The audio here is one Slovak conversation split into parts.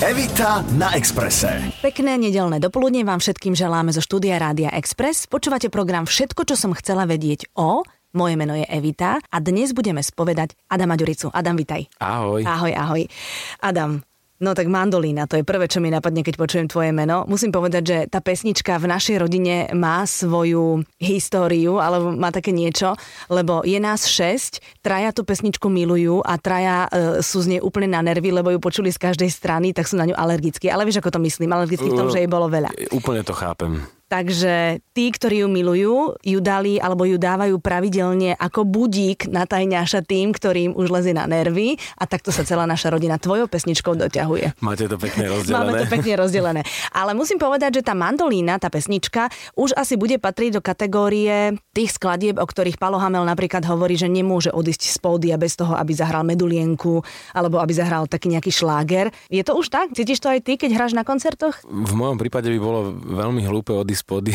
Evita na Exprese. Pekné nedelné dopoludne vám všetkým želáme zo štúdia Rádia Express. Počúvate program Všetko, čo som chcela vedieť o... Moje meno je Evita a dnes budeme spovedať Adama Ďuricu. Adam, vitaj. Ahoj. Ahoj, ahoj. Adam, No tak mandolína, to je prvé, čo mi napadne, keď počujem tvoje meno. Musím povedať, že tá pesnička v našej rodine má svoju históriu, alebo má také niečo, lebo je nás šesť, traja tú pesničku milujú a traja e, sú z nej úplne na nervy, lebo ju počuli z každej strany, tak sú na ňu alergickí. Ale vieš, ako to myslím, alergický v tom, že jej bolo veľa. Úplne to chápem. Takže tí, ktorí ju milujú, ju dali alebo ju dávajú pravidelne ako budík na tajňaša tým, ktorým už lezie na nervy a takto sa celá naša rodina tvojou pesničkou doťahuje. Máte to pekne rozdelené. Máme to pekne rozdelené. Ale musím povedať, že tá mandolína, tá pesnička, už asi bude patriť do kategórie tých skladieb, o ktorých Palo Hamel napríklad hovorí, že nemôže odísť z pódia bez toho, aby zahral medulienku alebo aby zahral taký nejaký šláger. Je to už tak? Cítiš to aj ty, keď hráš na koncertoch? V mojom prípade by bolo veľmi hlúpe odísť spody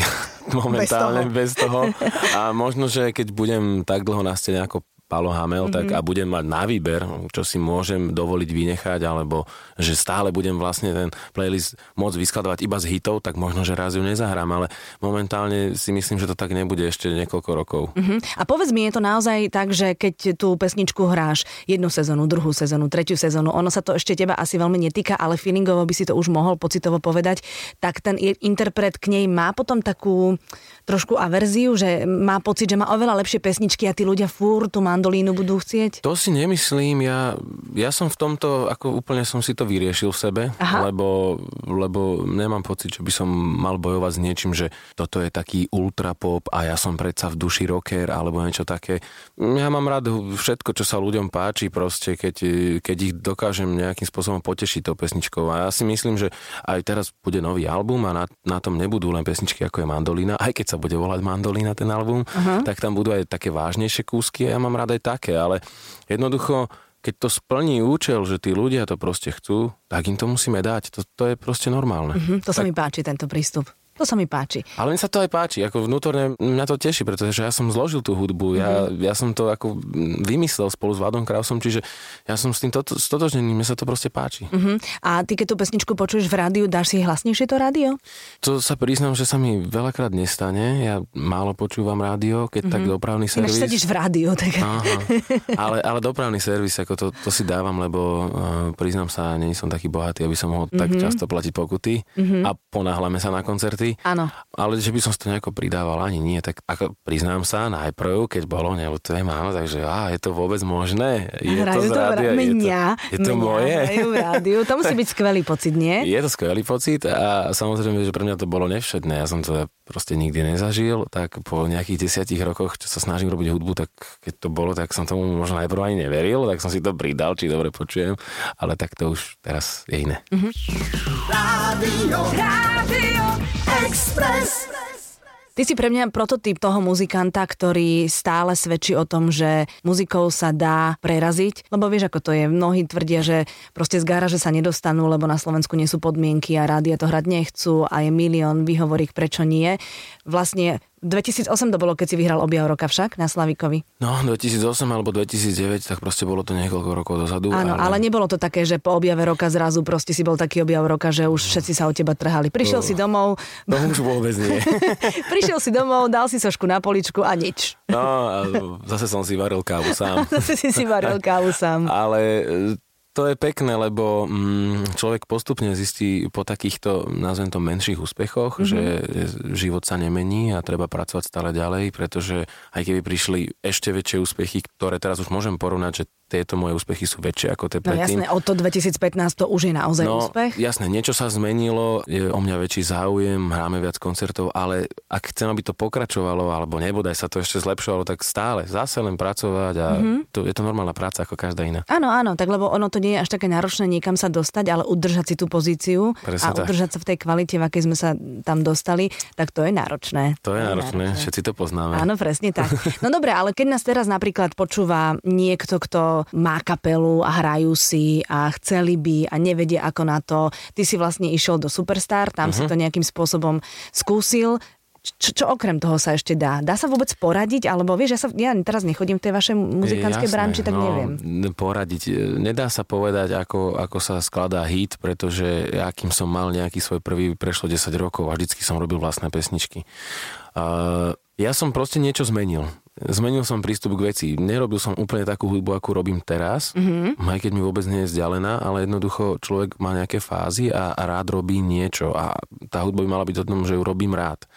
momentálne bez toho. bez toho. A možno, že keď budem tak dlho na scéne ako Palo Hamel, mm-hmm. tak a budem mať na výber, čo si môžem dovoliť vynechať, alebo že stále budem vlastne ten playlist môcť vyskladovať iba z hitov, tak možno, že raz ju nezahrám, ale momentálne si myslím, že to tak nebude ešte niekoľko rokov. Mm-hmm. A povedz mi, je to naozaj tak, že keď tú pesničku hráš jednu sezónu, druhú sezónu, tretiu sezónu, ono sa to ešte teba asi veľmi netýka, ale feelingovo by si to už mohol pocitovo povedať, tak ten interpret k nej má potom takú trošku averziu, že má pocit, že má oveľa lepšie pesničky a tí ľudia fúr tu má mandolínu budú chcieť? To si nemyslím. Ja, ja som v tomto, ako úplne som si to vyriešil v sebe, lebo, lebo nemám pocit, že by som mal bojovať s niečím, že toto je taký ultra pop a ja som predsa v duši rocker alebo niečo také. Ja mám rád všetko, čo sa ľuďom páči proste, keď, keď ich dokážem nejakým spôsobom potešiť tou pesničkou. A ja si myslím, že aj teraz bude nový album a na, na tom nebudú len pesničky ako je Mandolina, aj keď sa bude volať Mandolina ten album, uh-huh. tak tam budú aj také vážnejšie kúsky a ja mám rád aj také, ale jednoducho keď to splní účel, že tí ľudia to proste chcú, tak im to musíme dať. To, to je proste normálne. Mm-hmm, to tak... sa mi páči, tento prístup. To sa mi páči. Ale mne sa to aj páči, ako vnútorne mňa to teší, pretože ja som zložil tú hudbu, ja, mm-hmm. ja som to ako vymyslel spolu s Vladom Krausom, čiže ja som s tým toto, stotožnený, mne sa to proste páči. Mm-hmm. A ty keď tú pesničku počuješ v rádiu, dáš si hlasnejšie to rádio? To sa priznám, že sa mi veľakrát nestane, ja málo počúvam rádio, keď mm-hmm. tak dopravný servis. Ináč sedíš v rádiu, tak... Aha. Ale, ale dopravný servis, ako to, to si dávam, lebo uh, priznám sa, nie som taký bohatý, aby som mohol mm-hmm. tak mhm. často platiť pokuty mm-hmm. a ponáhľame sa na koncerty veci. Áno. Ale že by som si to nejako pridával, ani nie. Tak ako priznám sa, najprv, keď bolo, neľutujem, áno, takže á, je to vôbec možné. Je Hrajú to z rádia, to, mňa, je to, je to mňa, moje. v rádiu. To musí byť skvelý pocit, nie? Je to skvelý pocit a samozrejme, že pre mňa to bolo nevšetné. Ja som to proste nikdy nezažil, tak po nejakých desiatich rokoch, čo sa snažím robiť hudbu, tak keď to bolo, tak som tomu možno najprv ani neveril, tak som si to pridal, či dobre počujem, ale tak to už teraz je iné. Mm-hmm. Rádio, Rádio Express. Ty si pre mňa prototyp toho muzikanta, ktorý stále svedčí o tom, že muzikou sa dá preraziť, lebo vieš, ako to je. Mnohí tvrdia, že proste z garáže sa nedostanú, lebo na Slovensku nie sú podmienky a rádia to hrať nechcú a je milión výhovorík, prečo nie. Vlastne 2008 to bolo, keď si vyhral objav roka však na Slavikovi. No, 2008 alebo 2009, tak proste bolo to niekoľko rokov dozadu. Áno, ale... ale nebolo to také, že po objave roka zrazu proste si bol taký objav roka, že už všetci sa o teba trhali. Prišiel to, si domov. To už vôbec nie. Prišiel si domov, dal si sošku na poličku a nič. No, zase som si varil kávu sám. zase si si varil kávu sám. ale to je pekné, lebo mm, človek postupne zistí po takýchto, nazvem to, menších úspechoch, mm-hmm. že život sa nemení a treba pracovať stále ďalej, pretože aj keby prišli ešte väčšie úspechy, ktoré teraz už môžem porovnať, že tieto moje úspechy sú väčšie ako tie no predtým. No jasné, od to 2015 to už je naozaj no, úspech. Jasné, niečo sa zmenilo, je o mňa väčší záujem, hráme viac koncertov, ale ak chcem, aby to pokračovalo, alebo nebodaj sa to ešte zlepšovalo, tak stále zase len pracovať a mm-hmm. to, je to normálna práca ako každá iná. Áno, áno, tak lebo ono to nie je až také náročné niekam sa dostať, ale udržať si tú pozíciu Presne a tak. udržať sa v tej kvalite, v akej sme sa tam dostali, tak to je náročné. To je, je náročné, náročné, všetci to poznáme. Áno, presne tak. No dobre, ale keď nás teraz napríklad počúva niekto, kto má kapelu a hrajú si a chceli by a nevedia ako na to, ty si vlastne išiel do Superstar, tam uh-huh. si mhm. to nejakým spôsobom skúsil, čo, čo okrem toho sa ešte dá? Dá sa vôbec poradiť? Alebo vieš, ja, sa, ja teraz nechodím v tej vašej muzikánskej branči, tak no, neviem. Poradiť. Nedá sa povedať, ako, ako sa skladá hit, pretože akým som mal nejaký svoj prvý, prešlo 10 rokov a vždycky som robil vlastné pesničky. Uh, ja som proste niečo zmenil. Zmenil som prístup k veci. Nerobil som úplne takú hudbu, akú robím teraz, mm-hmm. aj keď mi vôbec nie je vzdialená, ale jednoducho človek má nejaké fázy a, a rád robí niečo a tá hudba by mala byť o tom, že ju robím rád.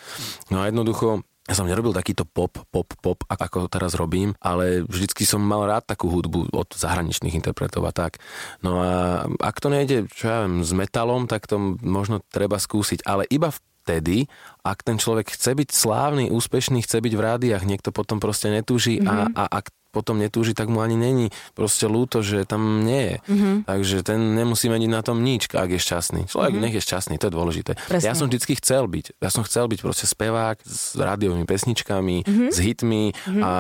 No a jednoducho ja som nerobil takýto pop, pop, pop, ako teraz robím, ale vždycky som mal rád takú hudbu od zahraničných interpretov a tak. No a ak to nejde, čo ja viem, s metalom, tak to možno treba skúsiť, ale iba v vtedy, ak ten človek chce byť slávny, úspešný, chce byť v rádiách, niekto potom proste netúži mm-hmm. a, a ak potom netúži, tak mu ani není proste ľúto, že tam nie je. Mm-hmm. Takže ten nemusí meniť na tom nič, ak je šťastný. Človek mm-hmm. nech je šťastný, to je dôležité. Presne. Ja som vždycky chcel byť. Ja som chcel byť proste spevák s rádiovými pesničkami, mm-hmm. s hitmi mm-hmm. a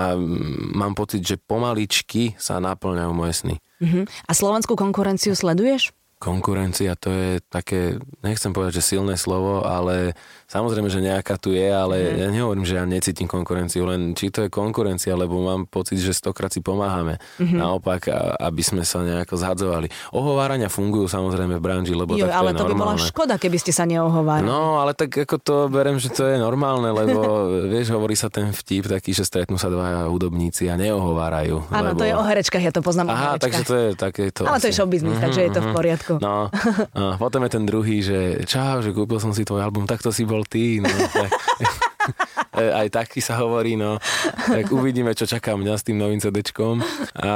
mám pocit, že pomaličky sa naplňajú moje sny. Mm-hmm. A slovenskú konkurenciu sleduješ? Konkurencia to je také, nechcem povedať, že silné slovo, ale Samozrejme, že nejaká tu je, ale mm. ja nehovorím, že ja necítim konkurenciu, len či to je konkurencia, lebo mám pocit, že stokrát si pomáhame. Mm-hmm. Naopak, aby sme sa nejako zhadzovali. Ohovárania fungujú samozrejme v branži, lebo jo, tak to ale je to normálne. by bola škoda, keby ste sa neohovárali. No, ale tak ako to berem, že to je normálne, lebo vieš, hovorí sa ten vtip taký, že stretnú sa dvaja hudobníci a neohovárajú. Áno, lebo... to je o herečkách, ja to poznám Aha, takže to je také to. Ale asi. to je show business, mm-hmm, takže je to v mhm. Poriadku. No, no, potom je ten druhý, že čau, že kúpil som si tvoj album, tak to si bol ty. No. aj taký sa hovorí, no. Tak uvidíme, čo čaká mňa s tým novým CDčkom. A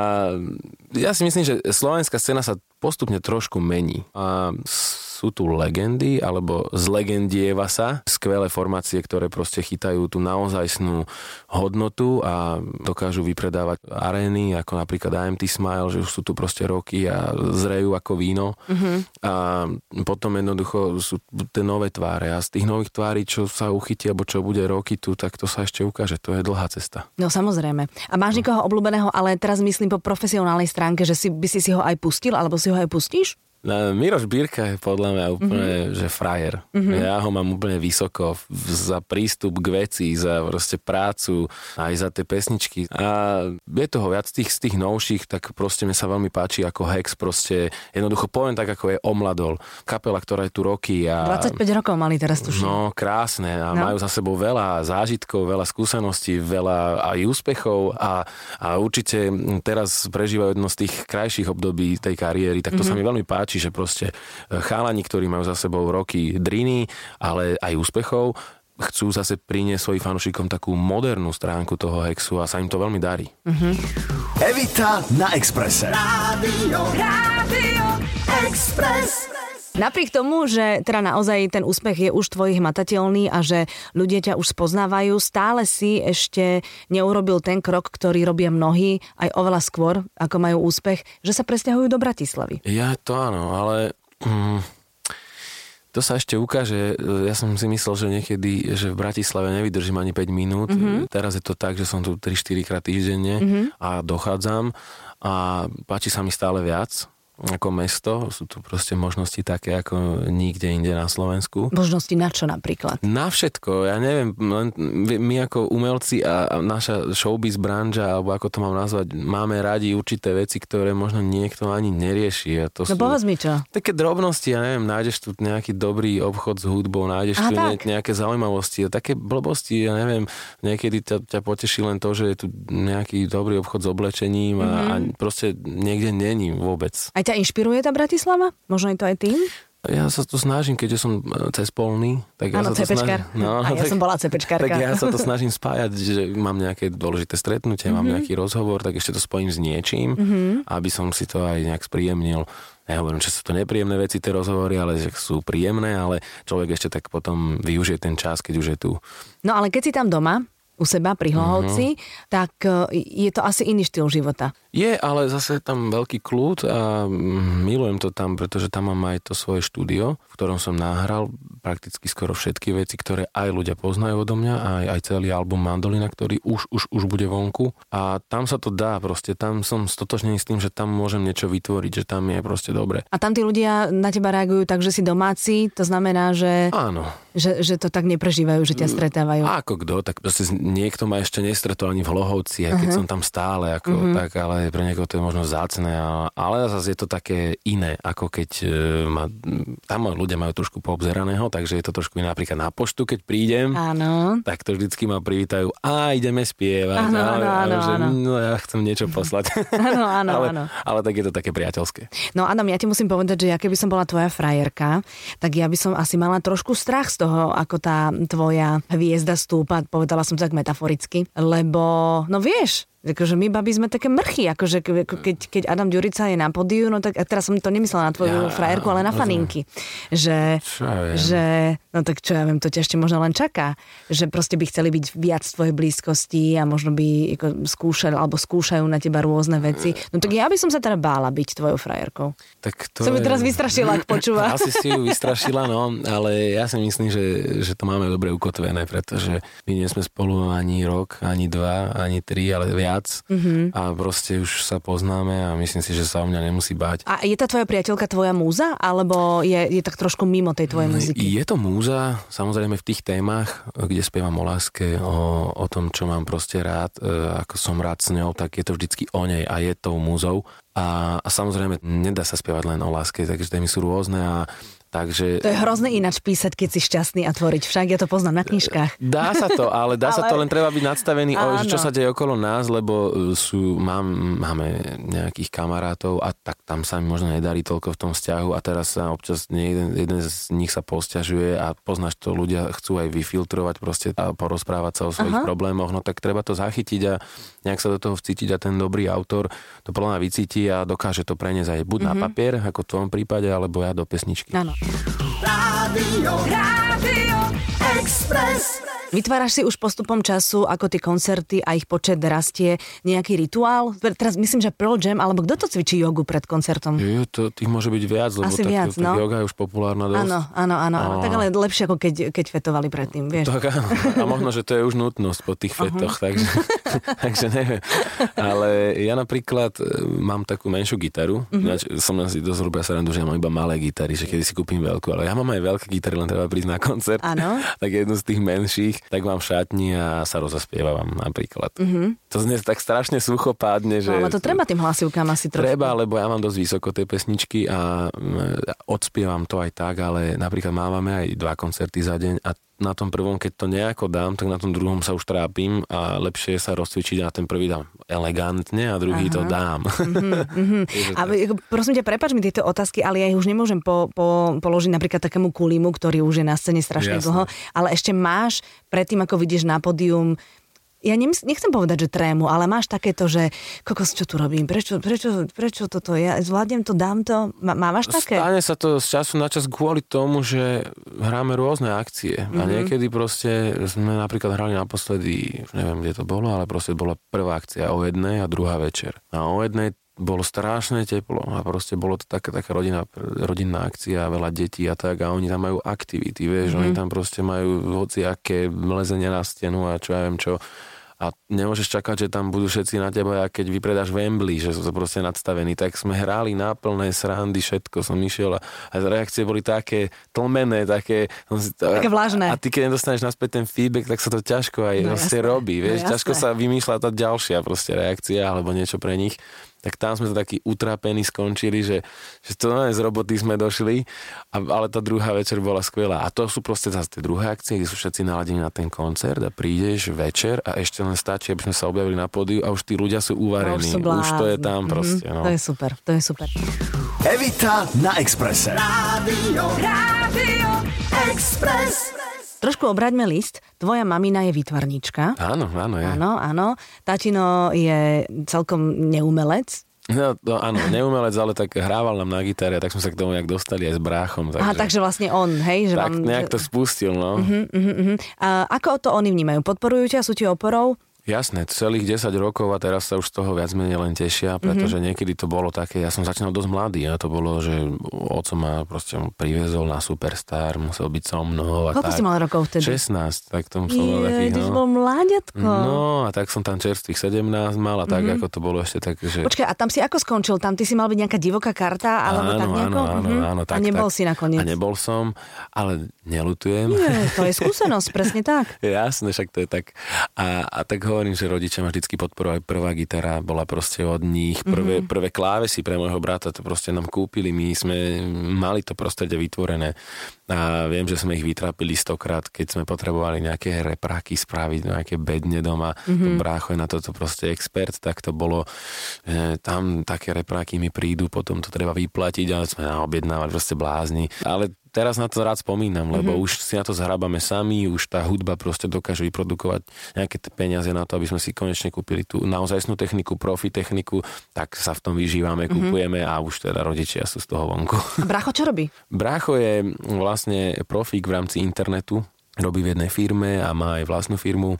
ja si myslím, že slovenská scéna sa postupne trošku mení. A sú tu legendy, alebo zlegendieva sa skvelé formácie, ktoré proste chytajú tú naozajstnú hodnotu a dokážu vypredávať arény, ako napríklad AMT Smile, že už sú tu proste roky a zrejú ako víno. Mm-hmm. A potom jednoducho sú tie nové tváre a z tých nových tvári, čo sa uchytí, alebo čo bude roky tu, tak to sa ešte ukáže. To je dlhá cesta. No samozrejme. A máš niekoho obľúbeného, ale teraz myslím po profesionálnej stránke, že si, by si si ho aj pustil, alebo si ho aj pustíš? No, Miroš Birka je podľa mňa úplne, mm-hmm. že frajer. Mm-hmm. Ja ho mám úplne vysoko za prístup k veci, za proste prácu, aj za tie pesničky. A je toho viac tých, z tých novších, tak proste mi sa veľmi páči ako Hex, proste jednoducho poviem tak, ako je Omladol. Kapela, ktorá je tu roky. A, 25 rokov mali teraz tuším. No, krásne. A no. majú za sebou veľa zážitkov, veľa skúseností, veľa aj úspechov a, a určite teraz prežívajú jedno z tých krajších období tej kariéry, tak to mm-hmm. sa mi veľmi páči čiže proste e, chalani, ktorí majú za sebou roky driny, ale aj úspechov, chcú zase priniesť svojim fanúšikom takú modernú stránku toho Hexu a sa im to veľmi darí. Mm-hmm. Evita na Exprese. Rádio, Rádio Express. Napriek tomu, že teda naozaj ten úspech je už tvoj hmatateľný a že ľudia ťa už spoznávajú, stále si ešte neurobil ten krok, ktorý robia mnohí aj oveľa skôr, ako majú úspech, že sa presťahujú do Bratislavy. Ja to áno, ale... Mm, to sa ešte ukáže. Ja som si myslel, že niekedy, že v Bratislave nevydržím ani 5 minút. Mm-hmm. Teraz je to tak, že som tu 3-4 krát týždenne mm-hmm. a dochádzam a páči sa mi stále viac ako mesto. Sú tu proste možnosti také ako nikde inde na Slovensku. Možnosti na čo napríklad? Na všetko. Ja neviem, len my ako umelci a naša showbiz branža, alebo ako to mám nazvať, máme radi určité veci, ktoré možno niekto ani nerieši. A to no sú povedz mi čo. Také drobnosti, ja neviem, nájdeš tu nejaký dobrý obchod s hudbou, nájdeš Aha, tu tak. nejaké zaujímavosti také blbosti, ja neviem, niekedy ťa, ťa poteší len to, že je tu nejaký dobrý obchod s oblečením a, mm-hmm. a proste niekde není vôbec. Aj ťa inšpiruje tá Bratislava? Možno je to aj tým? Ja sa to snažím, keďže som e, cez polný. Tak ja Áno, sa to snažím, no, a ja tak, som bola cepečkárka. Tak ja sa to snažím spájať, že mám nejaké dôležité stretnutie, mm-hmm. mám mhm. nejaký rozhovor, tak ešte to spojím s niečím, mm-hmm. aby som si to aj nejak spríjemnil. Ja hovorím, že sú to nepríjemné veci, tie rozhovory, ale že sú príjemné, ale človek ešte tak potom využije ten čas, keď už je tu. No ale keď si tam doma, u seba pri Hlohovci, uh-huh. tak e, je to asi iný štýl života. Je, ale zase tam veľký kľud a mm, milujem to tam, pretože tam mám aj to svoje štúdio, v ktorom som nahral prakticky skoro všetky veci, ktoré aj ľudia poznajú odo mňa, aj, aj celý album Mandolina, ktorý už, už, už bude vonku. A tam sa to dá proste, tam som stotočnený s tým, že tam môžem niečo vytvoriť, že tam je proste dobre. A tam tí ľudia na teba reagujú tak, že si domáci, to znamená, že... Áno. Že, že to tak neprežívajú, že ťa stretávajú. Ako kto, tak proste niekto ma ešte nestretol ani v Lohovci, aj keď uh-huh. som tam stále, ako, uh-huh. tak, ale pre niekoho to je možno zácne, ale zase je to také iné, ako keď e, ma, tam ľudia majú trošku poobzeraného, takže je to trošku iné. Napríklad na poštu, keď prídem, áno. tak to vždycky ma privítajú a ideme spievať. Áno, áno, áno, že, áno. No ja chcem niečo poslať. Áno, áno, ale, áno. ale tak je to také priateľské. No Adam, ja ti musím povedať, že ja keby som bola tvoja frajerka, tak ja by som asi mala trošku strach z toho, ako tá tvoja hviezda stúpa, povedala som tak metaforicky, lebo, no vieš, Akože my babi sme také mrchy, akože keď, keď Adam Ďurica je na podiu, no tak a teraz som to nemyslela na tvoju ja, frajerku, ale na faninky. Že, že, no tak čo ja viem, to ťa ešte možno len čaká. Že proste by chceli byť viac v tvojej blízkosti a možno by ako, skúšali, alebo skúšajú na teba rôzne veci. No tak ja by som sa teda bála byť tvojou frajerkou. Tak to som je... teraz vystrašila, ak počúva. Asi si ju vystrašila, no, ale ja si myslím, že, že to máme dobre ukotvené, pretože my nie sme spolu ani rok, ani dva, ani tri, ale viac viac mm-hmm. a proste už sa poznáme a myslím si, že sa o mňa nemusí báť. A je tá tvoja priateľka tvoja múza, alebo je, je tak trošku mimo tej tvojej muziky? Je to múza, samozrejme v tých témach, kde spievam o láske, o, o tom, čo mám proste rád, e, ako som rád s ňou, tak je to vždycky o nej a je tou múzou. A, a samozrejme, nedá sa spievať len o láske, takže témy sú rôzne a Takže... To je hrozné ináč písať, keď si šťastný a tvoriť. Však ja to poznám na knižkách. Dá sa to, ale dá ale... sa to, len treba byť nadstavený, o, čo sa deje okolo nás, lebo e, sú, mám, máme nejakých kamarátov a tak tam sa mi možno nedarí toľko v tom vzťahu a teraz sa občas jeden, jeden z nich sa posťažuje a poznáš to, ľudia chcú aj vyfiltrovať proste a porozprávať sa o svojich Aha. problémoch, no tak treba to zachytiť a nejak sa do toho vcítiť a ten dobrý autor to plná vycíti a dokáže to preniesť aj buď mm-hmm. na mhm. papier, ako v tvojom prípade, alebo ja do pesničky. Áno. Rádio, Rádio Express. Vytváraš si už postupom času, ako tie koncerty a ich počet rastie, nejaký rituál? Teraz myslím, že Pearl Jam, alebo kto to cvičí jogu pred koncertom? Je, to, tých môže byť viac, lebo Asi tak, viac, tak no? yoga je už populárna dosť. Áno, áno, áno. A... Tak ale lepšie ako keď, keď fetovali predtým, vieš. Tak áno. A možno, že to je už nutnosť po tých fetoch, uh-huh. takže, takže neviem. Ale ja napríklad e, mám takú menšiu gitaru. Uh-huh. som si dosť robia sa randu, že ja mám iba malé gitary, že kedy si kúpim veľkú, ale ja mám aj veľké gitary, len treba prísť na koncert. Áno. tak jednu z tých menších, tak mám v šatni a sa rozaspievam napríklad. Mm-hmm. To znie tak strašne suchopádne, že... No, ale to treba tým hlasivkám asi trošku. Treba, lebo ja mám dosť vysoko tie pesničky a mm, odspievam to aj tak, ale napríklad máme aj dva koncerty za deň a na tom prvom, keď to nejako dám, tak na tom druhom sa už trápim a lepšie sa rozcvičiť na ten prvý dám elegantne a druhý Aha. to dám. Mm-hmm. a prosím ťa, prepač mi tieto otázky, ale ja ich už nemôžem po, po, položiť napríklad takému kulimu, ktorý už je na scéne strašne Jasne. dlho, ale ešte máš predtým, ako vidíš na pódium ja nechcem povedať, že trému, ale máš takéto, že kokos, čo tu robím, prečo, prečo, prečo toto, ja zvládnem to, dám to, Má, máš také? Stane sa to z času na čas kvôli tomu, že hráme rôzne akcie mm-hmm. a mhm. niekedy proste sme napríklad hrali naposledy, už neviem, kde to bolo, ale proste bola prvá akcia o jednej a druhá večer. A o jednej bolo strašné teplo a proste bolo to taká, taká rodina, rodinná akcia, veľa detí a tak a oni tam majú aktivity, vieš, mm-hmm. oni tam proste majú aké mlezenie na stenu a čo ja viem čo a nemôžeš čakať, že tam budú všetci na teba, a keď vypredáš Wembley, že sú proste nadstavení. Tak sme hrali na plné srandy, všetko som išiel a, a reakcie boli také tlmené, také... Také vlážne. A ty keď nedostaneš naspäť ten feedback, tak sa to ťažko aj no, vlastne robí, vieš. No, ťažko sa vymýšľa tá ďalšia proste reakcia alebo niečo pre nich tak tam sme to takí utrapení skončili, že, že to z roboty sme došli, a, ale tá druhá večer bola skvelá. A to sú proste zase tie druhé akcie, kde sú všetci naladení na ten koncert a prídeš večer a ešte len stačí, aby sme sa objavili na pódiu a už tí ľudia sú uvarení. už, už to je tam proste. Mm-hmm. No. To je super, to je super. Evita na Expresse. Rádio, Rádio Express. Trošku obraťme list. Tvoja mamina je výtvarníčka. Áno, áno, je. Áno, áno. Tatino je celkom neumelec. No, no áno, neumelec, ale tak hrával nám na gitare, tak sme sa k tomu nejak dostali aj s bráchom. Takže... Aha, takže vlastne on, hej? Že tak vám, nejak to spustil, no. Uh-huh, uh-huh. A ako to oni vnímajú? Podporujú ťa, sú ti oporou? Jasné, celých 10 rokov a teraz sa už z toho viac menej len tešia, pretože mm-hmm. niekedy to bolo také, ja som začínal dosť mladý a to bolo, že oco ma proste priviezol na Superstar, musel byť so mnou. A Koľko tak. si mal rokov vtedy? 16, tak tom som bol taký, ty no. bol mláďatko. No a tak som tam čerstvých 17 mal a tak, mm-hmm. ako to bolo ešte tak, že... Počkaj, a tam si ako skončil? Tam ty si mal byť nejaká divoká karta? Alebo áno, tak nejako? áno, áno, Mhm. áno, tak, A nebol tak. si nakoniec? A nebol som, ale nelutujem. Nie, to je skúsenosť, presne tak. Jasné, však to je tak. A, a tak hovorím, že rodičia ma vždycky podporovali. Prvá gitara bola proste od nich. Prvé, mm-hmm. prvé klávesy pre môjho brata to proste nám kúpili. My sme mali to prostredie vytvorené. A viem, že sme ich vytrápili stokrát, keď sme potrebovali nejaké repráky spraviť, nejaké bedne doma. Mm-hmm. Brácho je na toto proste expert, tak to bolo, že tam také repráky mi prídu, potom to treba vyplatiť, ale sme objednávali proste blázni. Ale teraz na to rád spomínam, lebo mm-hmm. už si na to zhrabame sami, už tá hudba proste dokáže vyprodukovať nejaké peniaze na to, aby sme si konečne kúpili tú naozajstnú techniku, profi techniku, tak sa v tom vyžívame, mm-hmm. kupujeme a už teda rodičia sú z toho vonku. A Bracho čo robí? Brácho je vlastne profík v rámci internetu, robí v jednej firme a má aj vlastnú firmu,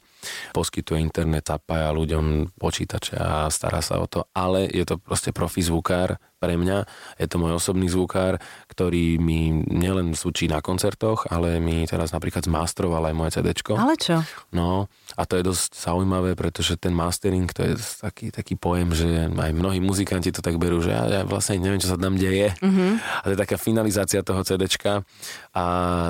poskytuje internet, zapája ľuďom počítače a stará sa o to, ale je to proste profi zvukár pre mňa, je to môj osobný zvukár, ktorý mi nielen zvučí na koncertoch, ale mi teraz napríklad zmastroval aj moje CDčko. Ale čo? No a to je dosť zaujímavé, pretože ten mastering to je taký, taký pojem, že aj mnohí muzikanti to tak berú, že ja, ja vlastne neviem, čo sa tam deje. Mm-hmm. A to je taká finalizácia toho CDčka a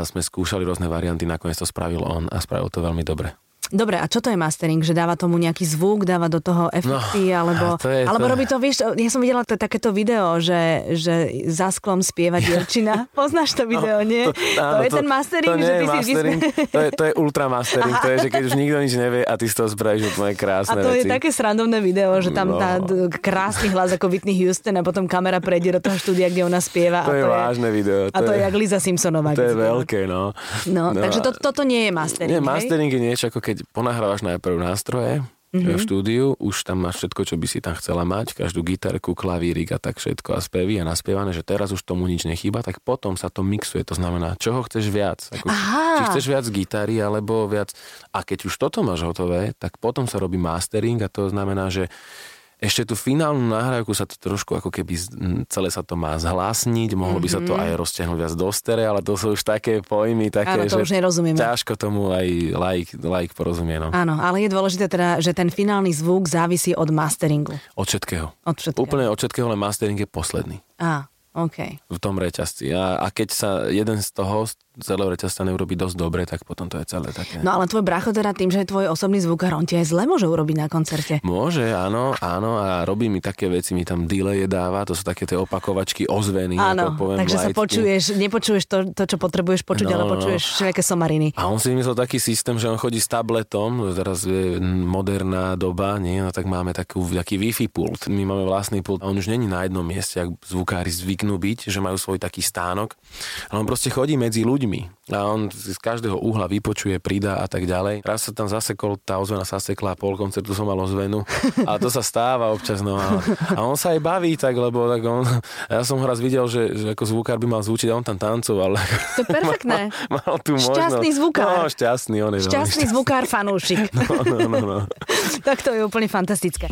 sme skúšali rôzne varianty, nakoniec to spravil on a spravil to veľmi dobre. Dobre, a čo to je mastering? Že dáva tomu nejaký zvuk, dáva do toho efekty, No, alebo, a to je alebo to- robí to, vieš, ja som videla to, takéto video, že, že za sklom spieva dievčina. Poznáš to video, nie? To, áno, je ten mastering, to nie že je ty si mastering, vysme... to, je, to je ultra mastering, to je, že keď už nikto nič nevie a ty z toho spravíš úplne A krásne to veci. je také srandovné video, že tam No. tá krásny hlas ako Whitney Houston a potom kamera prejde do toho štúdia, kde ona spieva. To a je vážne video. A to je jak Liza Simpsonová. To je veľké, no. No, No takže a- to, toto nie je mastering, Nie, mastering je niečo ako keď ponahrávaš najprv nástroje Mhm. mm-hmm. v štúdiu, už tam máš všetko, čo by si tam chcela mať, každú gitarku, klavírik a tak všetko a spevy a naspievané, že teraz už tomu nič nechýba, tak potom sa to mixuje, to znamená, čoho chceš viac. Ako, Aha. či chceš viac gitary, alebo viac... A keď už toto máš hotové, tak potom sa robí mastering a to znamená, že ešte tú finálnu nahrávku sa to trošku ako keby celé sa to má zhlásniť, mohlo by sa to aj rozťahnuť viac do stere, ale to sú už také pojmy, také, Mhm. Áno, to že už nerozumieme. ťažko tomu aj laik, laik porozumie. No. Áno, ale je dôležité teda, že ten finálny zvuk závisí od masteringu. Od všetkého. Od všetkého. Úplne od všetkého, len mastering je posledný Á, OK. v tom reťazci. A, a keď sa jeden z toho z celého reťazca neurobi dosť dobre, tak potom to je celé také. No ale tvoj bracho teda tým, že je tvoj osobný zvukár, on ti aj zle môže urobiť na koncerte. Môže, áno, áno a robí mi také veci, mi tam delay dáva, to sú také tie opakovačky ozveny, Áno, ako poviem takže sa počuješ, nepočuješ to, to, čo potrebuješ počuť, No, ale no. počuješ všelijaké somariny. A on si vymyslel taký systém, že on chodí s tabletom, teraz je moderná doba, nie, no tak máme takú, taký Wi-Fi pult, my máme vlastný pult a on už není na jednom mieste, ak zvukári zvyknú byť, že majú svoj taký stánok, ale on proste chodí medzi ľuďmi a on z každého uhla vypočuje, pridá a tak ďalej. Raz sa tam zasekol, tá ozvena sa sekla a pol koncertu som mal ozvenu a to sa stáva občas, no a, a on sa aj baví tak, lebo tak on, ja som ho raz videl, že, že ako zvukár by mal zvučiť a on tam tancoval. To je perfektné. mal, mal tú Šťastný zvukár. No, šťastný, on je veľmi Šťastný zvukár fanúšik. No, no, no, no. tak to je úplne fantastické.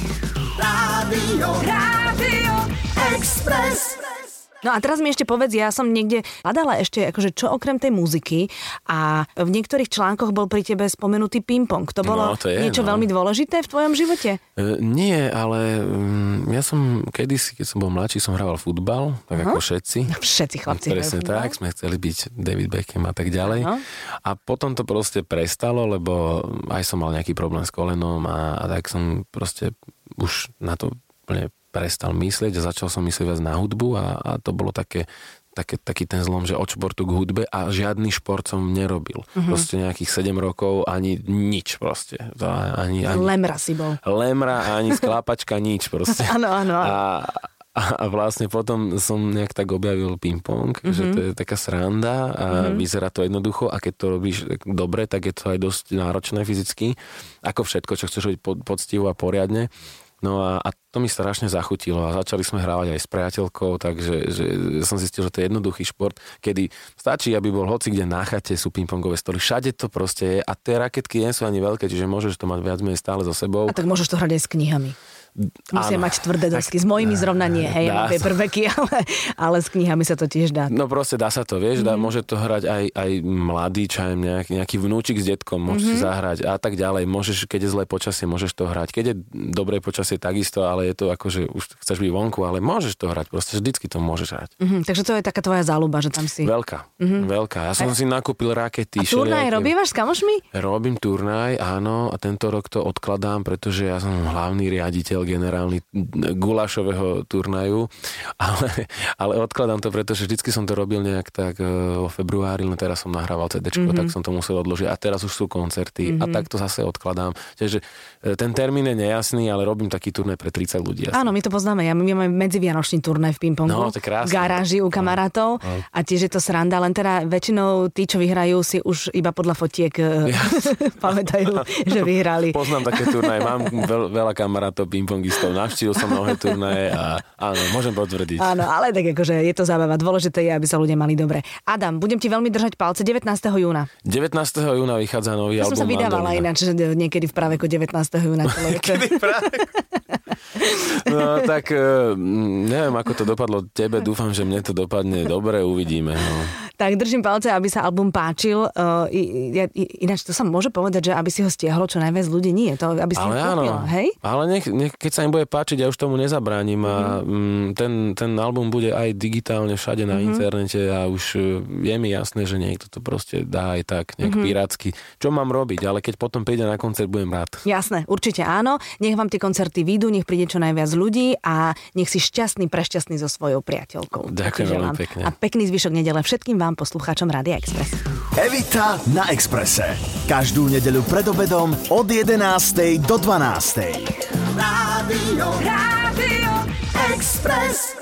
Rádio, Rádio Express. No a teraz mi ešte povedz, ja som niekde hľadala ešte, akože čo okrem tej muziky a v niektorých článkoch bol pri tebe spomenutý ping-pong. To bolo No, to je, niečo no. veľmi dôležité v tvojom živote? E, nie, ale mm, ja som kedysi, keď som bol mladší, som hrával futbal, tak ako všetci. Všetci chlapci Presne hrajú tak, sme chceli byť David Beckham a tak ďalej. Áno. A potom to proste prestalo, lebo aj som mal nejaký problém s kolenom a, a tak som proste už na to úplne prestal myslieť a začal som myslieť viac na hudbu a, a to bolo také, také, taký ten zlom, že od športu k hudbe a žiadny šport som nerobil. Mhm. Uh-huh. Proste nejakých 7 rokov ani nič proste. To ani, ani, Lemra si bol. lemra, ani sklápačka, nič proste. Áno, áno, áno. A, a vlastne potom som nejak tak objavil ping-pong, mm-hmm. že to je taká sranda a mm-hmm. vyzerá to jednoducho a keď to robíš dobre, tak je to aj dosť náročné fyzicky, ako všetko, čo chceš robiť pod, poctivo a poriadne. No a, a to mi strašne zachutilo a začali sme hrávať aj s priateľkou, takže že som zistil, že to je jednoduchý šport, kedy stačí, aby bol hoci kde na chate, sú pingpongové stoly, všade to proste je a tie raketky nie sú ani veľké, čiže môžeš to mať viac menej stále so sebou. A tak môžeš to hrať aj s knihami. Musia áno, mať tvrdé dosky. S mojimi zrovna nie, hej, ja ale, ale s knihami sa to tiež dá. No proste dá sa to, vieš, dá, mm. môže to hrať aj, aj mladý, čajem, nejaký, nejaký vnúčik s detkom, môže mm-hmm. si zahrať a tak ďalej. Môžeš, keď je zlé počasie, môžeš to hrať. Keď je dobré počasie, takisto, ale je to ako, že už chceš byť vonku, ale môžeš to hrať, proste vždycky to môžeš hrať. Mm-hmm, takže to je taká tvoja záľuba, že tam si... Veľká, mm-hmm. veľká. Ja som a... si nakúpil rakety. A turnaj robívaš s kamošmi? Robím turnaj, áno, a tento rok to odkladám, pretože ja som hlavný riaditeľ, generálny gulašového turnaju, ale, ale odkladám to, pretože vždycky som to robil nejak tak e, vo februári, no teraz som nahrával CD, mm-hmm. tak som to musel odložiť a teraz už sú koncerty mm-hmm. a tak to zase odkladám. Takže e, ten termín je nejasný, ale robím taký turnaj pre 30 ľudí. Jasný. Áno, my to poznáme. Ja, my máme medzivianočný turnaj v pingpongu. No, to v garáži u kamarátov no, no. a tiež je to sranda, len teda väčšinou tí, čo vyhrajú, si už iba podľa fotiek e, ja. pamätajú, že vyhrali. Poznám také turnaje, mám veľ, veľa kamarátov pingpongistov, navštívil som mnohé turnaje a áno, môžem potvrdiť. Áno, ale tak akože je to zábava. Dôležité je, aby sa ľudia mali dobre. Adam, budem ti veľmi držať palce 19. júna. 19. júna vychádza nový ja album. som sa vydávala Mandolina. ináč, že niekedy v práveku 19. júna. niekedy v No tak eh, neviem, ako to dopadlo tebe. Dúfam, že mne to dopadne dobre, uvidíme. No. Tak držím palce, aby sa album páčil. Uh, ináč to sa môže povedať, že aby si ho stiahlo čo najviac ľudí. Nie, to aby si ale kúpil, hej? Ale nech, nech, keď sa im bude páčiť, ja už tomu nezabránim a mm. ten, ten album bude aj digitálne všade na mm-hmm. internete a už e, je mi jasné, že niekto to proste dá aj tak, nejak mm-hmm. pirátsky. Čo mám robiť? Ale keď potom príde na koncert, budem rád. Jasné, určite áno. Nech vám tie koncerty výjdu, nech príde čo najviac ľudí a nech si šťastný, prešťastný so svojou priateľkou. Ďakujem veľmi pekne. A pekný zvyšok nedele všetkým vám poslucháčom Rádia Express. Evita na Exprese. Každú nedeľu pred obedom od 11. do 12. Rádio, Rádio Express.